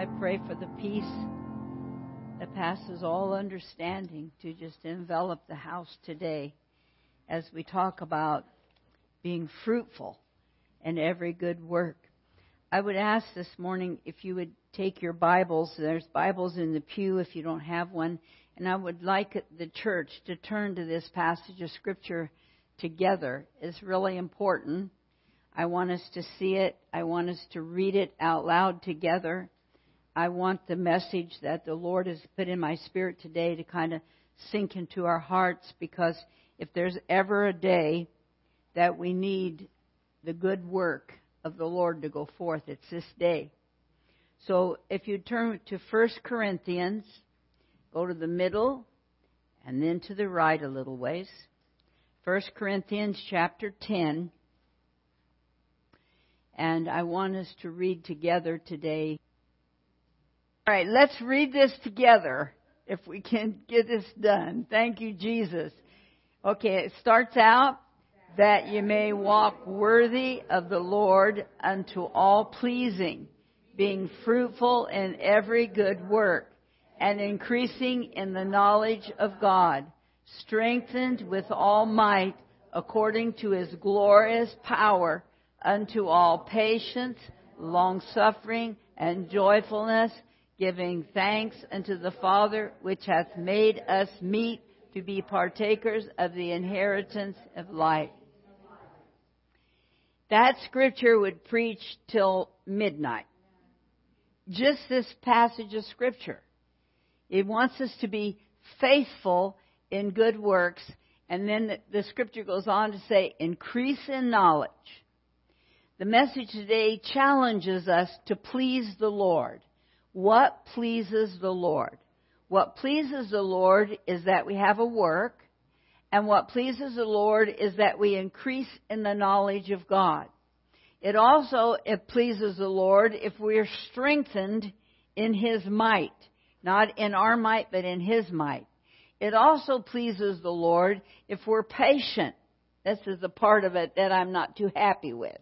I pray for the peace that passes all understanding to just envelop the house today as we talk about being fruitful in every good work. I would ask this morning if you would take your Bibles. There's Bibles in the pew if you don't have one. And I would like the church to turn to this passage of Scripture together. It's really important. I want us to see it. I want us to read it out loud together. I want the message that the Lord has put in my spirit today to kind of sink into our hearts because if there's ever a day that we need the good work of the Lord to go forth, it's this day. So if you turn to 1 Corinthians, go to the middle and then to the right a little ways. 1 Corinthians chapter 10. And I want us to read together today. All right, let's read this together if we can get this done. Thank you, Jesus. Okay, it starts out that you may walk worthy of the Lord unto all pleasing, being fruitful in every good work, and increasing in the knowledge of God, strengthened with all might according to his glorious power unto all patience, long suffering, and joyfulness, giving thanks unto the Father which hath made us meet to be partakers of the inheritance of light. That scripture would preach till midnight. Just this passage of scripture. It wants us to be faithful in good works, and then the, the scripture goes on to say, increase in knowledge. The message today challenges us to please the Lord. What pleases the Lord? What pleases the Lord is that we have a work, and what pleases the Lord is that we increase in the knowledge of God. It also it pleases the Lord if we are strengthened in His might, not in our might, but in His might. It also pleases the Lord if we're patient. This is the part of it that I'm not too happy with.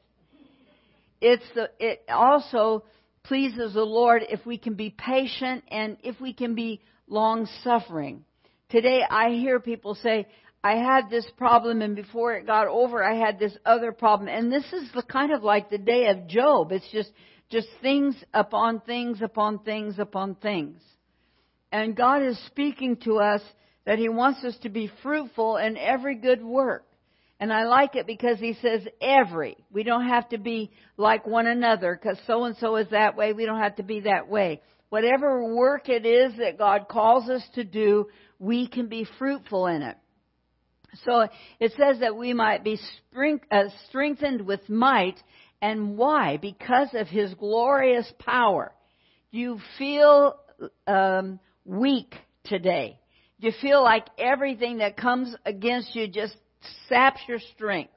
It's the, it also pleases the Lord if we can be patient and if we can be long suffering. Today I hear people say, I had this problem and before it got over I had this other problem. And this is the kind of like the day of Job. It's just, just things upon things upon things upon things. And God is speaking to us that He wants us to be fruitful in every good work. And I like it because he says every. We don't have to be like one another because so and so is that way. We don't have to be that way. Whatever work it is that God calls us to do, we can be fruitful in it. So it says that we might be uh, strengthened with might. And why? Because of His glorious power. You feel um, weak today? You feel like everything that comes against you just saps your strength.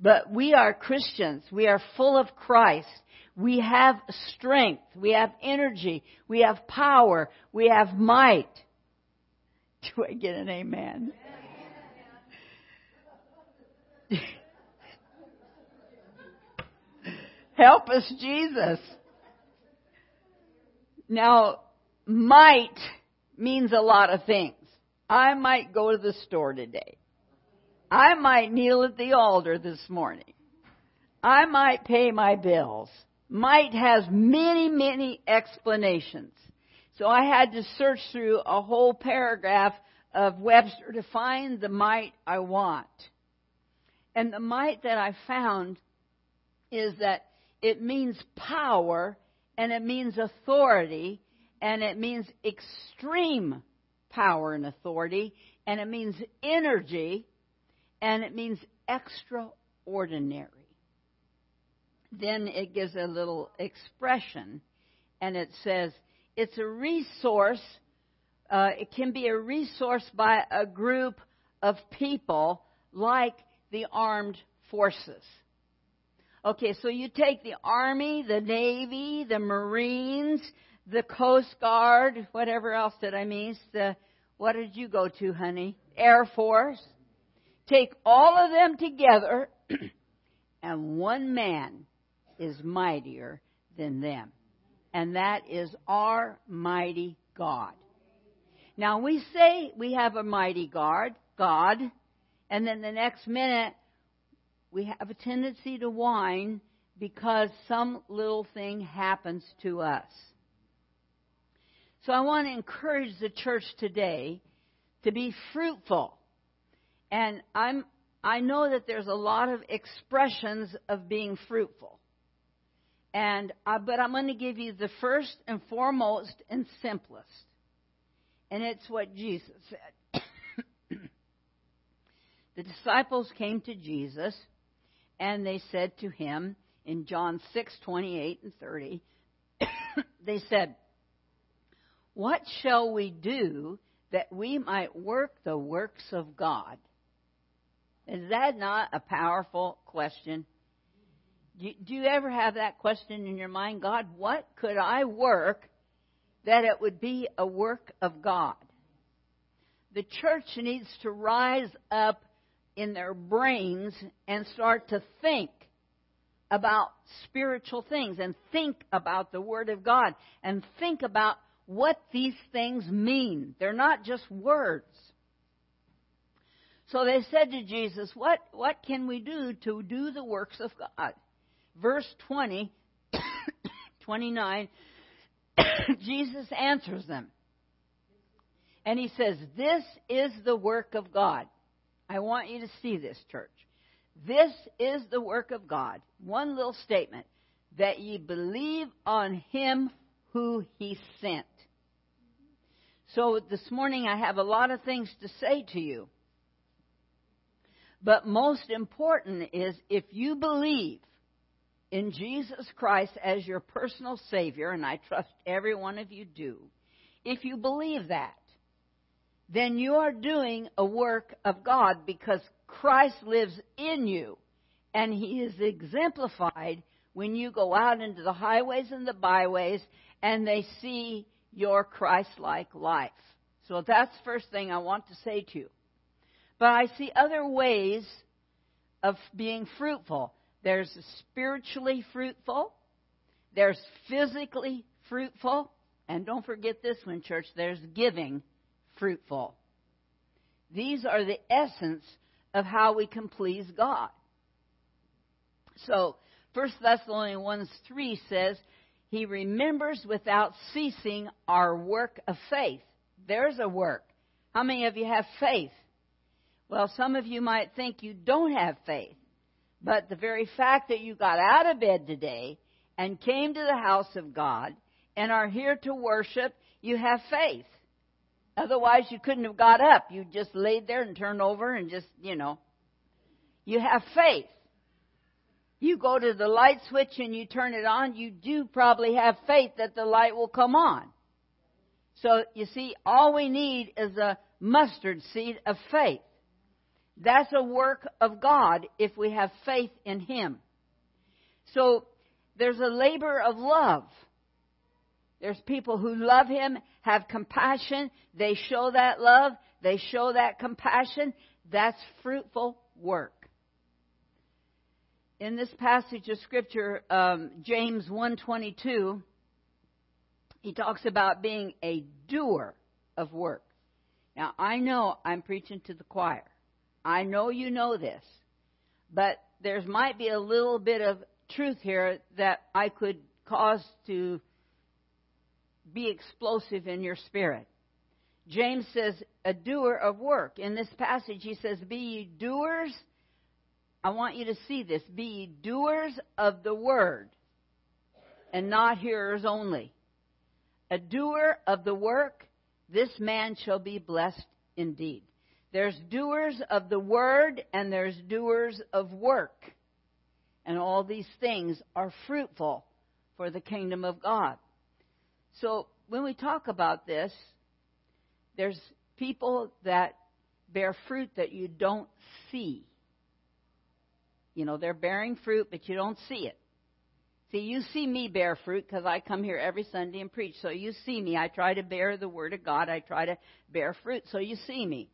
But we are Christians. We are full of Christ. We have strength. We have energy. We have power. We have might. Do I get an amen? Help us, Jesus. Now, might means a lot of things. I might go to the store today. I might kneel at the altar this morning. I might pay my bills. Might has many, many explanations. So I had to search through a whole paragraph of Webster to find the might I want. And the might that I found is that it means power and it means authority and it means extreme power and authority and it means energy and it means extraordinary. Then it gives a little expression, and it says it's a resource. Uh, it can be a resource by a group of people like the armed forces. Okay, so you take the Army, the Navy, the Marines, the Coast Guard, whatever else did I miss? The, what did you go to, honey? Air Force. Take all of them together, and one man is mightier than them. and that is our mighty God. Now we say we have a mighty God, God, and then the next minute we have a tendency to whine because some little thing happens to us. So I want to encourage the church today to be fruitful. And I'm I know that there's a lot of expressions of being fruitful. And uh, but I'm going to give you the first and foremost and simplest. And it's what Jesus said. the disciples came to Jesus and they said to him in John 6:28 and 30 they said, "What shall we do that we might work the works of God?" Is that not a powerful question? Do, do you ever have that question in your mind? God, what could I work that it would be a work of God? The church needs to rise up in their brains and start to think about spiritual things and think about the Word of God and think about what these things mean. They're not just words. So they said to Jesus, What, what can we do to do the works of God? Verse 20, 29, Jesus answers them. And he says, This is the work of God. I want you to see this, church. This is the work of God. One little statement that ye believe on him who he sent. So this morning I have a lot of things to say to you. But most important is if you believe in Jesus Christ as your personal Savior, and I trust every one of you do, if you believe that, then you are doing a work of God because Christ lives in you. And He is exemplified when you go out into the highways and the byways and they see your Christ like life. So that's the first thing I want to say to you. But I see other ways of being fruitful. There's spiritually fruitful, there's physically fruitful, and don't forget this one, church, there's giving fruitful. These are the essence of how we can please God. So, 1 Thessalonians 1 3 says, He remembers without ceasing our work of faith. There's a work. How many of you have faith? Well, some of you might think you don't have faith. But the very fact that you got out of bed today and came to the house of God and are here to worship, you have faith. Otherwise, you couldn't have got up. You just laid there and turned over and just, you know. You have faith. You go to the light switch and you turn it on, you do probably have faith that the light will come on. So, you see, all we need is a mustard seed of faith. That's a work of God if we have faith in Him. So there's a labor of love. There's people who love Him, have compassion. They show that love. They show that compassion. That's fruitful work. In this passage of Scripture, um, James 122, he talks about being a doer of work. Now, I know I'm preaching to the choir. I know you know this, but there might be a little bit of truth here that I could cause to be explosive in your spirit. James says, a doer of work. In this passage, he says, Be ye doers. I want you to see this. Be ye doers of the word and not hearers only. A doer of the work, this man shall be blessed indeed. There's doers of the word and there's doers of work. And all these things are fruitful for the kingdom of God. So when we talk about this, there's people that bear fruit that you don't see. You know, they're bearing fruit, but you don't see it. See, you see me bear fruit because I come here every Sunday and preach. So you see me. I try to bear the Word of God. I try to bear fruit. So you see me.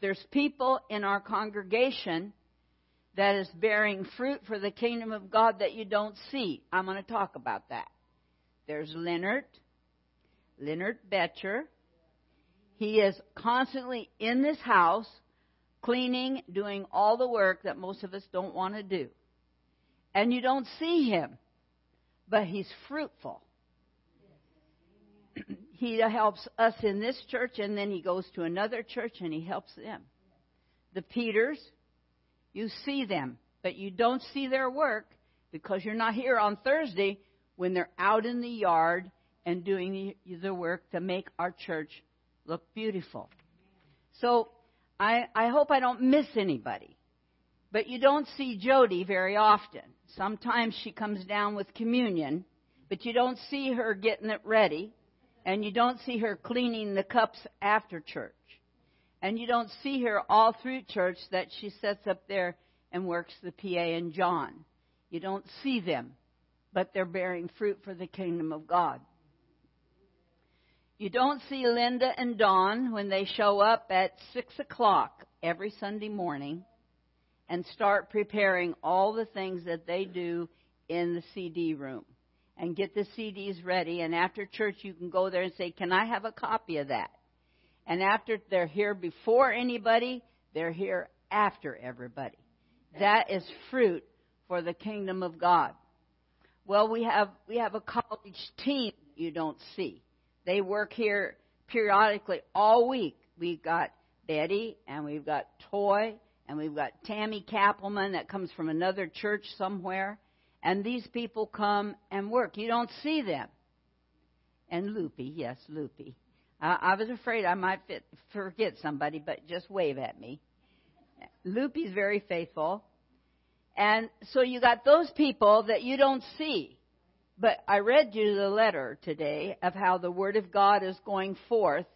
There's people in our congregation that is bearing fruit for the kingdom of God that you don't see. I'm going to talk about that. there's Leonard, Leonard Betcher. He is constantly in this house, cleaning, doing all the work that most of us don't want to do. And you don't see him, but he's fruitful. He helps us in this church, and then he goes to another church and he helps them. The Peters, you see them, but you don't see their work because you're not here on Thursday when they're out in the yard and doing the, work to make our church look beautiful. So I, I hope I don't miss anybody. But you don't see Jody very often. Sometimes she comes down with communion, but you don't see her getting it ready, and you don't see her cleaning the cups after church. And you don't see her all through church that she sits up there and works the PA and John. You don't see them, but they're bearing fruit for the kingdom of God. You don't see Linda and Dawn when they show up at 6 o'clock every Sunday morning and start preparing all the things that they do in the CD room and get the CDs ready. And after church, you can go there and say, Can I have a copy of that? And after they're here before anybody, they're here after everybody. That is fruit for the kingdom of God. Well, we have we have a college team you don't see. They work here periodically all week. We've got Betty and we've got Toy and we've got Tammy Kappelman that comes from another church somewhere. And these people come and work. You don't see them. And Loopy, yes, Loopy. I, I was afraid I might fit, forget somebody, but just wave at me. Loopy's very faithful. And so you got those people that you don't see. But I read you the letter today of how the Word of God is going forth,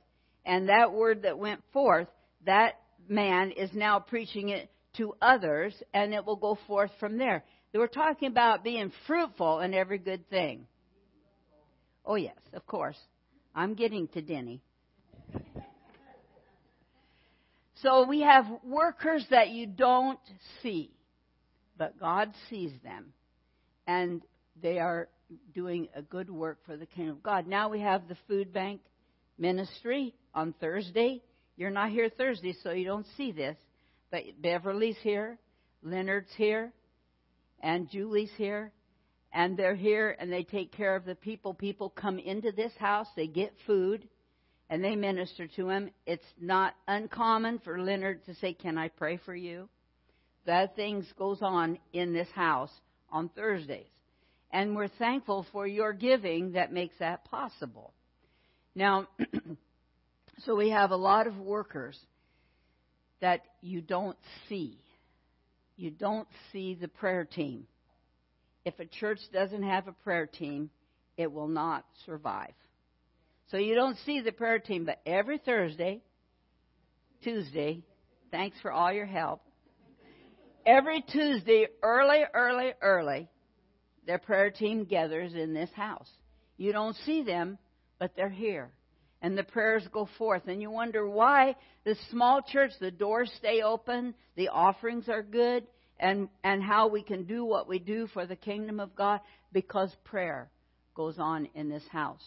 and that word that went forth, that man is now preaching it to others, and it will go forth from there. Were talking about being fruitful in every good thing. Oh, yes, of course. I'm getting to Denny. So we have workers that you don't see, but God sees them. And they are doing a good work for the kingdom of God. Now we have the food bank ministry on Thursday. You're not here Thursday, so you don't see this. But Beverly's here, Leonard's here, and Julie's here. And they're here and they take care of the people. People come into this house, they get food, and they minister to them. It's not uncommon for Leonard to say, Can I pray for you? That things goes on in this house on Thursdays. And we're thankful for your giving that makes that possible. Now, so we have a lot of workers that you don't see. You don't see the prayer team. If a church doesn't have a prayer team, it will not survive. So you don't see the prayer team, but every Thursday, Tuesday, thanks for all your help. Every Tuesday, early, early, early, their prayer team gathers in this house. You don't see them, but they're here. And the prayers go forth. And you wonder why the small church, the doors stay open, the offerings are good, and, and how we can do what we do for the kingdom of God because prayer goes on in this house.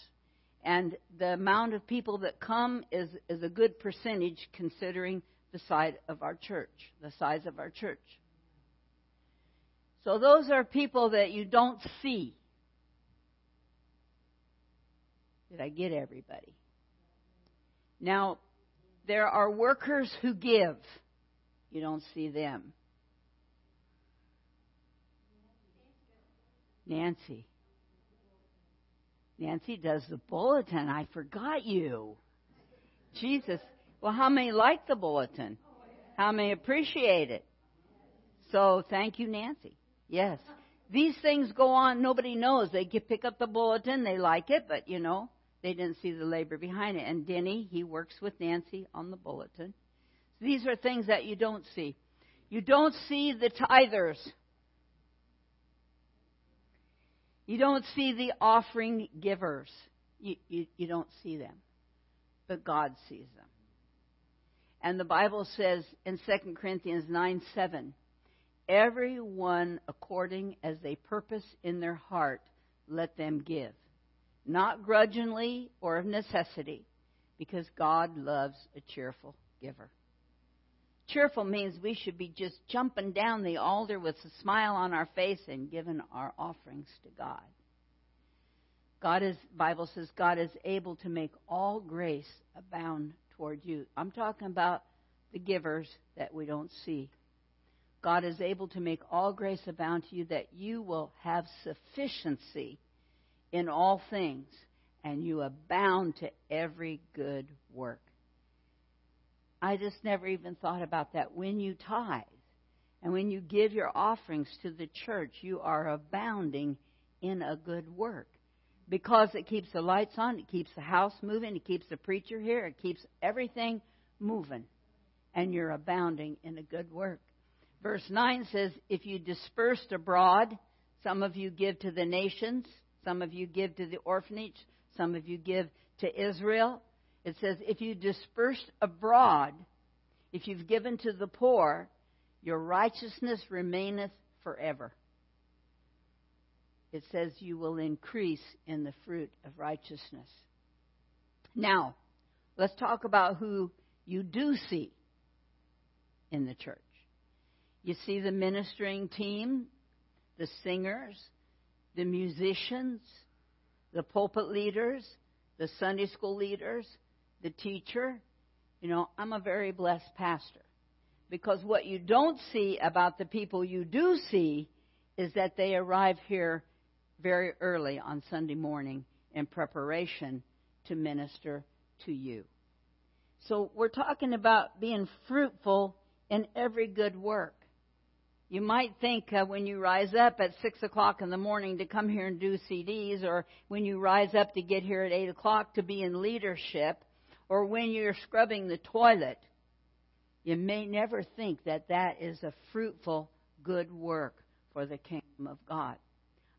And the amount of people that come is, is a good percentage considering the size of our church, the size of our church. So those are people that you don't see. Did I get everybody? Now, there are workers who give. You don't see them. Nancy. Nancy does the bulletin. I forgot you. Jesus. Well, how many like the bulletin? How many appreciate it? So thank you, Nancy. Yes. These things go on, nobody knows. They pick up the bulletin, they like it, but you know, they didn't see the labor behind it. And Denny, he works with Nancy on the bulletin. These are things that you don't see. You don't see the tithers. You don't see the offering givers. You, you, you don't see them. But God sees them. And the Bible says in 2 Corinthians 9 7, Everyone according as they purpose in their heart, let them give. Not grudgingly or of necessity, because God loves a cheerful giver. Cheerful means we should be just jumping down the altar with a smile on our face and giving our offerings to God. God is Bible says God is able to make all grace abound toward you. I'm talking about the givers that we don't see. God is able to make all grace abound to you that you will have sufficiency in all things and you abound to every good work. I just never even thought about that. When you tithe and when you give your offerings to the church, you are abounding in a good work because it keeps the lights on, it keeps the house moving, it keeps the preacher here, it keeps everything moving, and you're abounding in a good work. Verse 9 says, If you dispersed abroad, some of you give to the nations, some of you give to the orphanage, some of you give to Israel. It says, If you dispersed abroad, if you've given to the poor, your righteousness remaineth forever it says you will increase in the fruit of righteousness. Now, let's talk about who you do see in the church. You see the ministering team, the singers, the musicians, the pulpit leaders, the Sunday school leaders, the teacher. You know, I'm a very blessed pastor. Because what you don't see about the people you do see is that they arrive here very early on Sunday morning in preparation to minister to you. So we're talking about being fruitful in every good work. You might think uh, when you rise up at 6 o'clock in the morning to come here and do CDs, or when you rise up to get here at 8 o'clock to be in leadership, or when you're scrubbing the toilet, you may never think that that is a fruitful, good work for the kingdom of God.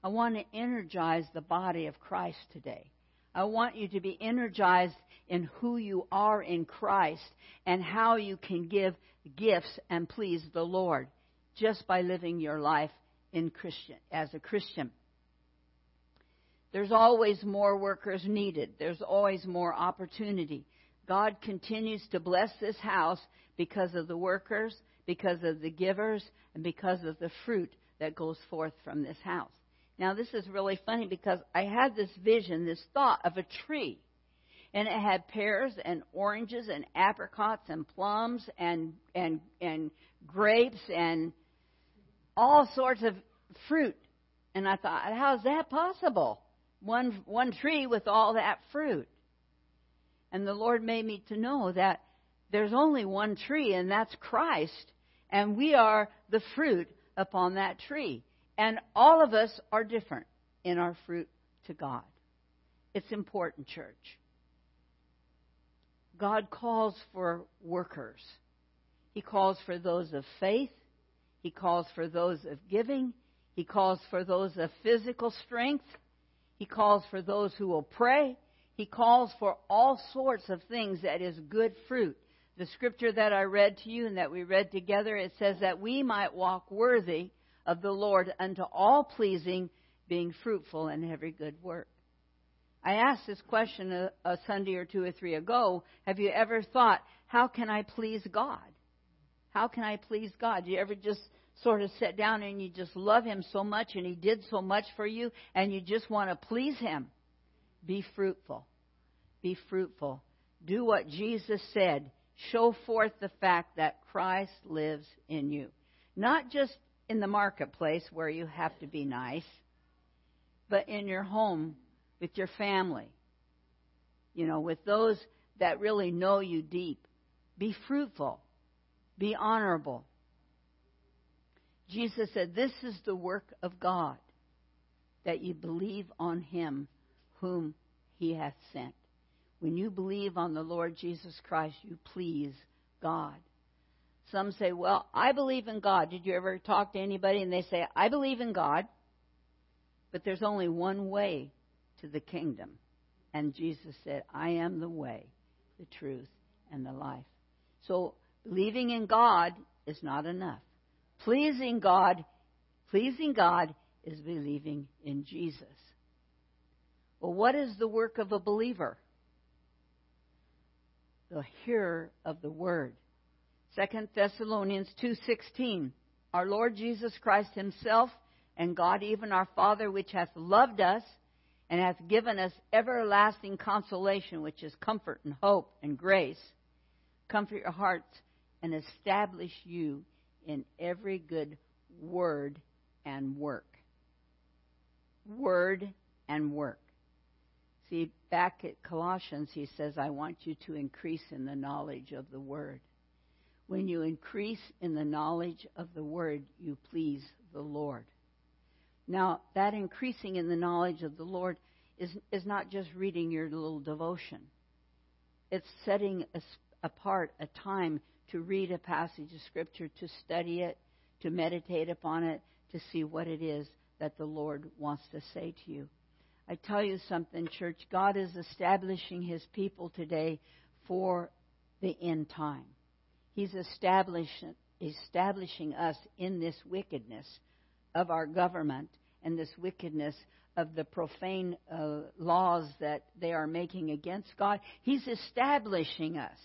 I want to energize the body of Christ today. I want you to be energized in who you are in Christ and how you can give gifts and please the Lord just by living your life in Christian as a Christian. There's always more workers needed. There's always more opportunity. God continues to bless this house because of the workers, because of the givers, and because of the fruit that goes forth from this house. Now, this is really funny because I had this vision, this thought of a tree. And it had pears and oranges and apricots and plums and, and, and grapes and all sorts of fruit. And I thought, how's that possible? One, one tree with all that fruit. And the Lord made me to know that there's only one tree, and that's Christ. And we are the fruit upon that tree. And all of us are different in our fruit to God. It's important, church. God calls for workers. He calls for those of faith. He calls for those of giving. He calls for those of physical strength. He calls for those who will pray. He calls for all sorts of things that is good fruit. The scripture that I read to you and that we read together, it says that we might walk worthy of the Lord unto all pleasing, being fruitful in every good work. I asked this question a, a, Sunday or two or three ago. Have you ever thought, how can I please God? How can I please God? Do you ever just sort of sit down and you just love Him so much and He did so much for you and you just want to please Him? Be fruitful. Be fruitful. Do what Jesus said. Show forth the fact that Christ lives in you. Not just in the marketplace where you have to be nice, but in your home with your family, you know, with those that really know you deep. Be fruitful, be honorable. Jesus said, This is the work of God, that you believe on him whom he hath sent. When you believe on the Lord Jesus Christ, you please God. Some say, Well, I believe in God. Did you ever talk to anybody and they say, I believe in God, but there's only one way to the kingdom? And Jesus said, I am the way, the truth, and the life. So believing in God is not enough. Pleasing God, pleasing God is believing in Jesus. Well, what is the work of a believer? The hearer of the word. 2 Thessalonians 2:16 Our Lord Jesus Christ himself and God even our Father which hath loved us and hath given us everlasting consolation which is comfort and hope and grace comfort your hearts and establish you in every good word and work word and work See, back at Colossians, he says, I want you to increase in the knowledge of the Word. When you increase in the knowledge of the Word, you please the Lord. Now, that increasing in the knowledge of the Lord is, is not just reading your little devotion, it's setting apart a time to read a passage of Scripture, to study it, to meditate upon it, to see what it is that the Lord wants to say to you. I tell you something, church. God is establishing his people today for the end time. He's establishing, establishing us in this wickedness of our government and this wickedness of the profane uh, laws that they are making against God. He's establishing us.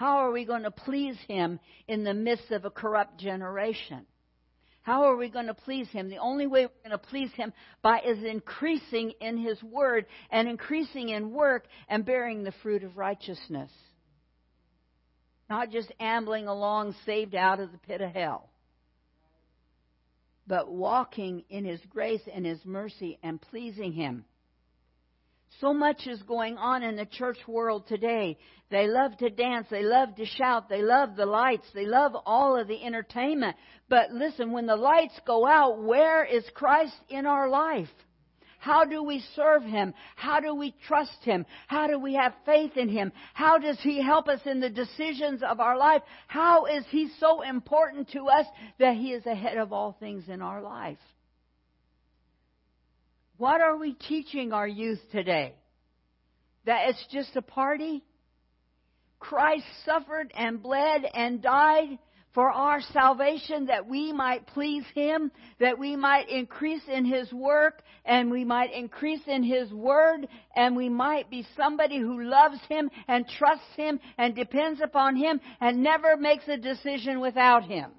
How are we going to please Him in the midst of a corrupt generation? How are we going to please Him? The only way we're going to please Him by is increasing in His Word and increasing in work and bearing the fruit of righteousness. Not just ambling along saved out of the pit of hell, but walking in His grace and His mercy and pleasing Him. So much is going on in the church world today. They love to dance. They love to shout. They love the lights. They love all of the entertainment. But listen, when the lights go out, where is Christ in our life? How do we serve Him? How do we trust Him? How do we have faith in Him? How does He help us in the decisions of our life? How is He so important to us that He is ahead of all things in our life? What are we teaching our youth today? That it's just a party? Christ suffered and bled and died for our salvation that we might please Him, that we might increase in His work and we might increase in His word and we might be somebody who loves Him and trusts Him and depends upon Him and never makes a decision without Him.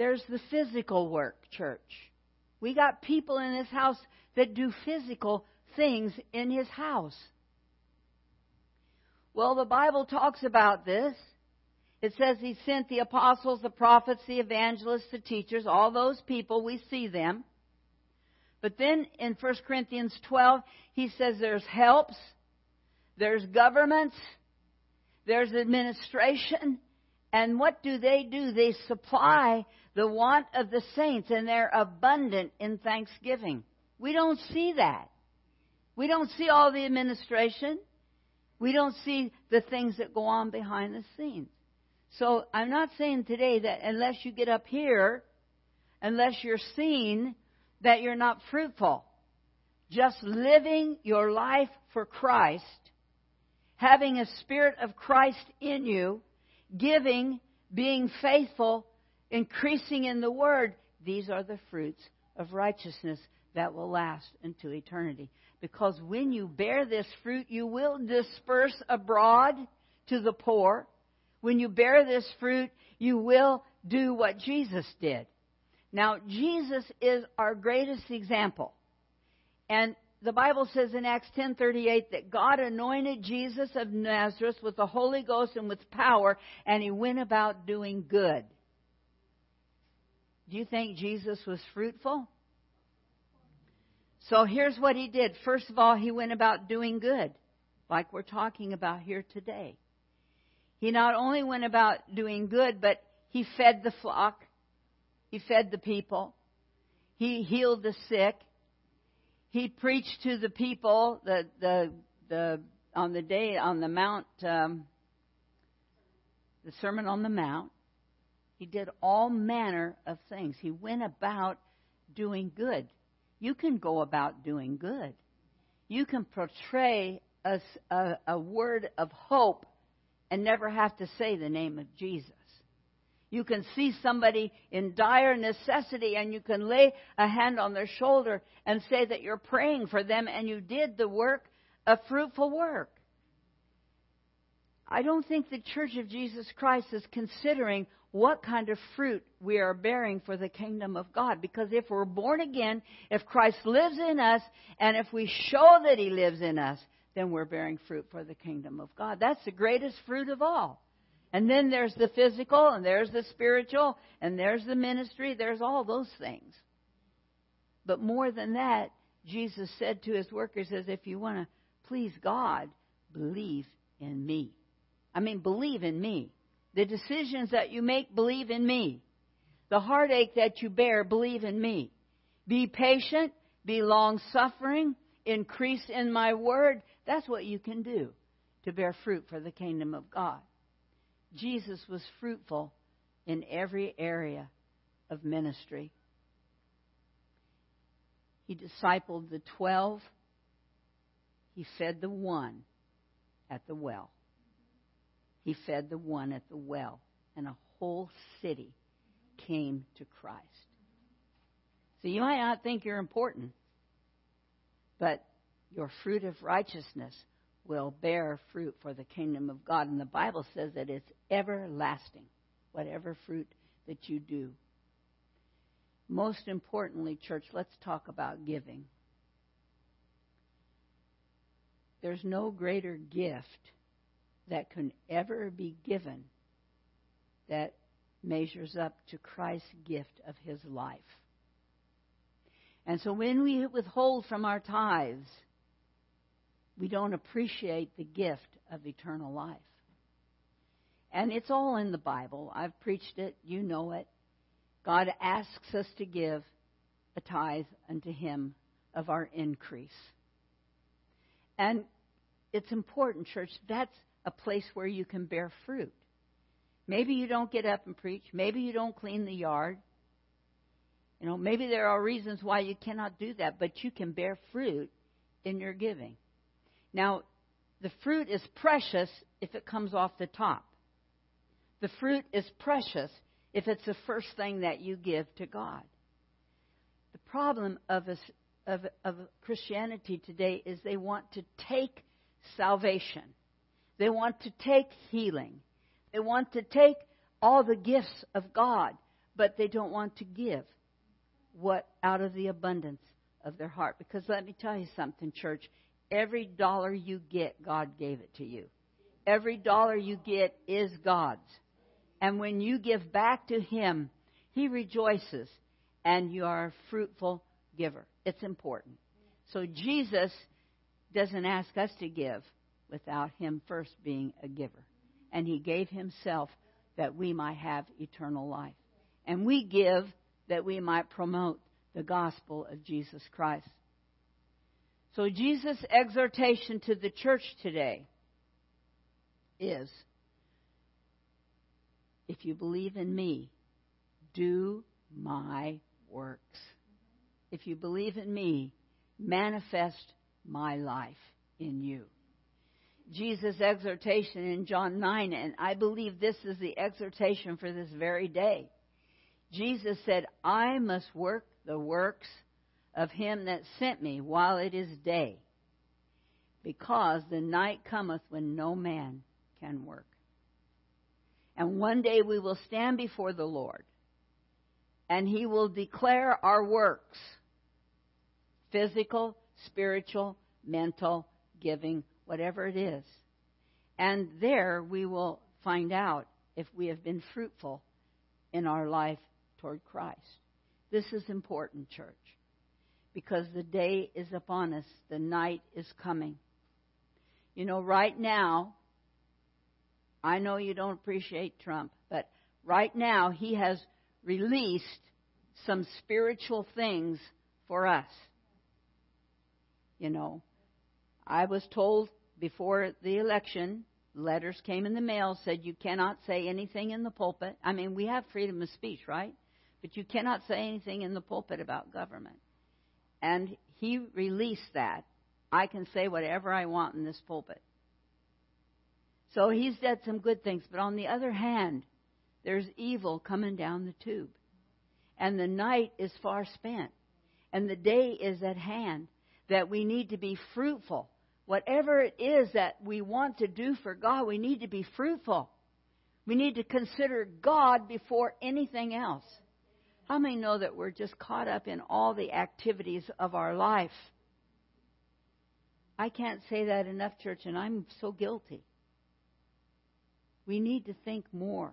There's the physical work, church. We got people in this house that do physical things in his house. Well, the Bible talks about this. It says he sent the apostles, the prophets, the evangelists, the teachers, all those people, we see them. But then in 1 Corinthians 12, he says there's helps, there's governments, there's administration, and what do they do? They supply the want of the saints, and they're abundant in thanksgiving. We don't see that. We don't see all the administration. We don't see the things that go on behind the scenes. So I'm not saying today that unless you get up here, unless you're seen, that you're not fruitful. Just living your life for Christ, having a spirit of Christ in you, giving, being faithful, increasing in the Word, these are the fruits of righteousness that will last into eternity. Because when you bear this fruit, you will disperse abroad to the poor. When you bear this fruit, you will do what Jesus did. Now, Jesus is our greatest example. And the Bible says in Acts 10:38 that God anointed Jesus of Nazareth with the Holy Ghost and with power, and he went about doing good. Do you think Jesus was fruitful? So here's what he did. First of all, he went about doing good, like we're talking about here today. He not only went about doing good, but he fed the flock, he fed the people, he healed the sick, he preached to the people the the the on the day on the mount um, the sermon on the mount he did all manner of things. He went about doing good. You can go about doing good. You can portray a, a, a word of hope and never have to say the name of jesus. You can see somebody in dire necessity and you can lay a hand on their shoulder and say that you're praying for them and you did the work, a fruitful work. I don't think the Church of Jesus Christ is considering what kind of fruit we are bearing for the kingdom of God. Because if we're born again, if Christ lives in us, and if we show that He lives in us, then we're bearing fruit for the kingdom of God. That's the greatest fruit of all. And then there's the physical, and there's the spiritual, and there's the ministry, there's all those things. But more than that, Jesus said to his workers, as if you want to please God, believe in me. I mean, believe in me. The decisions that you make, believe in me. The heartache that you bear, believe in me. Be patient, be long suffering, increase in my word. That's what you can do to bear fruit for the kingdom of God. Jesus was fruitful in every area of ministry. He discipled the twelve. He fed the one at the well. He fed the one at the well, and a whole city came to Christ. So you might not think you're important, but your fruit of righteousness will bear fruit for the kingdom of God. And the Bible says that it's everlasting, whatever fruit that you do. Most importantly, church, let's talk about giving. There's no greater gift that can ever be given that measures up to Christ's gift of his life. And so when we withhold from our tithes, we don't appreciate the gift of eternal life. And it's all in the Bible. I've preached it, you know it. God asks us to give a tithe unto him of our increase. And it's important, church. That's a place where you can bear fruit. Maybe you don't get up and preach. Maybe you don't clean the yard. You know, maybe there are reasons why you cannot do that, but you can bear fruit in your giving. Now, the fruit is precious if it comes off the top. The fruit is precious if it's the first thing that you give to God. The problem of, of, of Christianity today is they want to take salvation they want to take healing. They want to take all the gifts of God, but they don't want to give what out of the abundance of their heart. Because let me tell you something, church. Every dollar you get, God gave it to you. Every dollar you get is God's. And when you give back to Him, He rejoices and you are a fruitful giver. It's important. So Jesus doesn't ask us to give without him first being a giver. And he gave himself that we might have eternal life. And we give that we might promote the gospel of Jesus Christ. So, Jesus' exhortation to the church today is if you believe in me, do my works. If you believe in me, manifest my life in you. Jesus' exhortation in John 9, and I believe this is the exhortation for this very day. Jesus said, I must work the works of him that sent me while it is day, because the night cometh when no man can work. And one day we will stand before the Lord, and he will declare our works physical, spiritual, mental, giving, whatever it is. And there we will find out if we have been fruitful in our life toward Christ. This is important, church, because the day is upon us, the night is coming. You know, right now, I know you don't appreciate Trump, but right now he has released some spiritual things for us. You know, I was told before the election, letters came in the mail said you cannot say anything in the pulpit. I mean, we have freedom of speech, right? But you cannot say anything in the pulpit about government. And he released that. I can say whatever I want in this pulpit. So he's done some good things. But on the other hand, there's evil coming down the tube. And the night is far spent. And the day is at hand that we need to be fruitful. Whatever it is that we want to do for God, we need to be fruitful. We need to consider God before anything else. How many know that we're just caught up in all the activities of our life? I can't say that enough, church, and I'm so guilty. We need to think more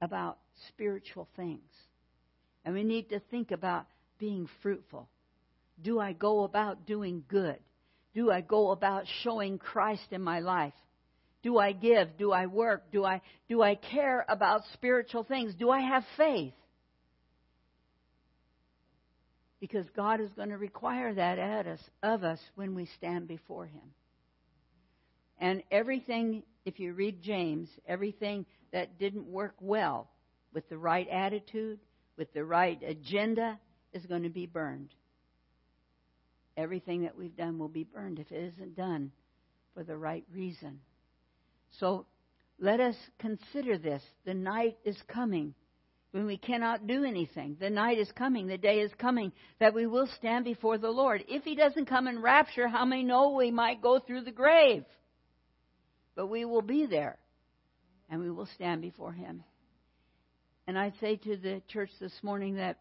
about spiritual things. And we need to think about being fruitful. Do I go about doing good? Do I go about showing Christ in my life? Do I give? Do I work? Do I do I care about spiritual things? Do I have faith? Because God is going to require that at us of us when we stand before him. And everything if you read James, everything that didn't work well with the right attitude, with the right agenda is going to be burned. Everything that we've done will be burned if it isn't done for the right reason. So let us consider this. The night is coming when we cannot do anything. The night is coming, the day is coming that we will stand before the Lord. If He doesn't come in rapture, how many know we might go through the grave? But we will be there and we will stand before Him. And I say to the church this morning that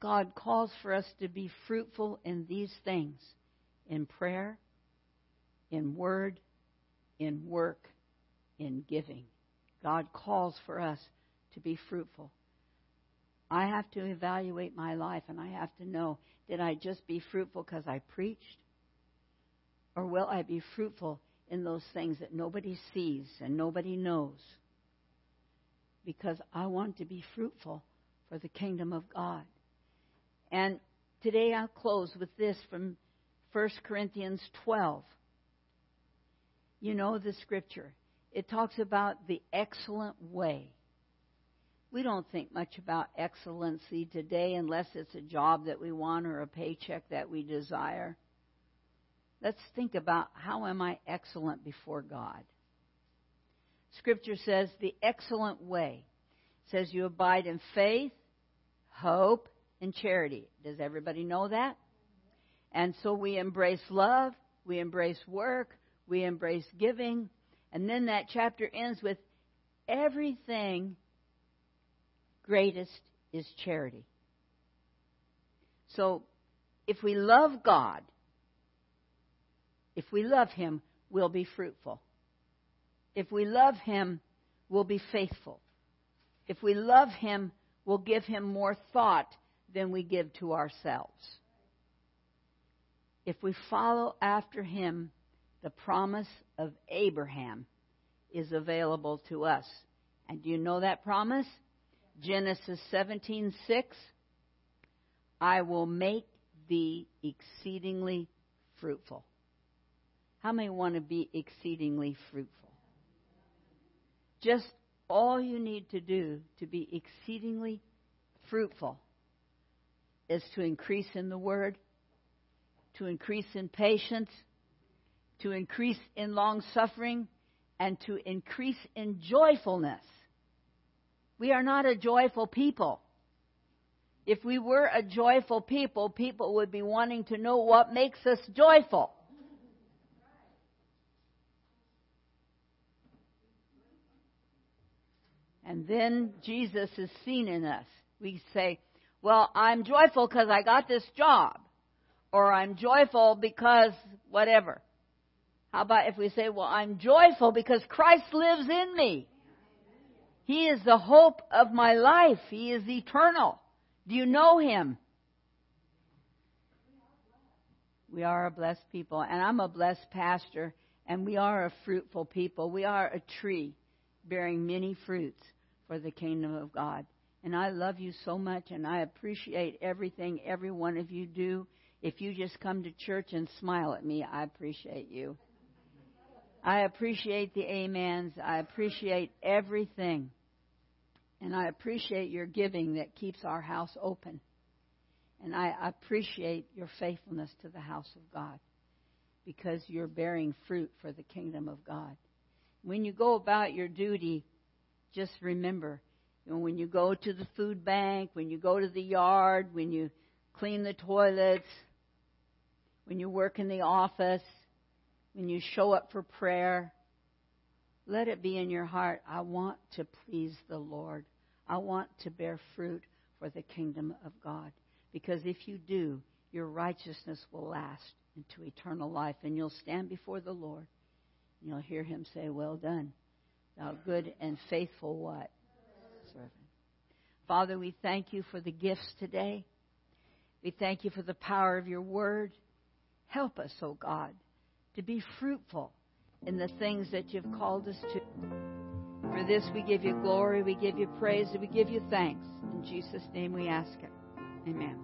God calls for us to be fruitful in these things in prayer, in word, in work, in giving. God calls for us to be fruitful. I have to evaluate my life and I have to know did I just be fruitful because I preached? Or will I be fruitful in those things that nobody sees and nobody knows? Because I want to be fruitful for the kingdom of God. And today I'll close with this from 1 Corinthians 12 you know the scripture. It talks about the excellent way. We don't think much about excellency today unless it's a job that we want or a paycheck that we desire. Let's think about how am I excellent before God? Scripture says the excellent way it says you abide in faith, hope, and charity. Does everybody know that? And so we embrace love, we embrace work, we embrace giving. And then that chapter ends with everything greatest is charity. So if we love God, if we love Him, we'll be fruitful. If we love Him, we'll be faithful. If we love Him, we'll give Him more thought than we give to ourselves. If we follow after Him, the promise of Abraham is available to us. And do you know that promise? Genesis 17:6 I will make thee exceedingly fruitful. How many want to be exceedingly fruitful? Just all you need to do to be exceedingly fruitful is to increase in the word, to increase in patience, to increase in long suffering, and to increase in joyfulness. We are not a joyful people. If we were a joyful people, people would be wanting to know what makes us joyful. And then Jesus is seen in us. We say, Well, I'm joyful because I got this job. Or I'm joyful because whatever. How about if we say, Well, I'm joyful because Christ lives in me? He is the hope of my life. He is eternal. Do you know Him? We are a blessed people, and I'm a blessed pastor, and we are a fruitful people. We are a tree bearing many fruits for the kingdom of God. And I love you so much, and I appreciate everything every one of you do. If you just come to church and smile at me, I appreciate you. I appreciate the amens. I appreciate everything. And I appreciate your giving that keeps our house open. And I appreciate your faithfulness to the house of God because you're bearing fruit for the kingdom of God. When you go about your duty, just remember, know, when you go to the food bank, when you go to the yard, when you clean the toilets, when you work in the office, when you show up for prayer, let it be in your heart, I want to please the Lord. I want to bear fruit for the kingdom of God. Because if you do, your righteousness will last into eternal life, and you'll stand before the Lord. And you'll hear him say, Well done, thou good and faithful what? Father, we thank you for the gifts today. We thank you for the power of your word. Help us, O oh God, to be fruitful in the things that you've called us to. For this we give you glory, we give you praise, and we give you thanks. In Jesus' name we ask it. Amen.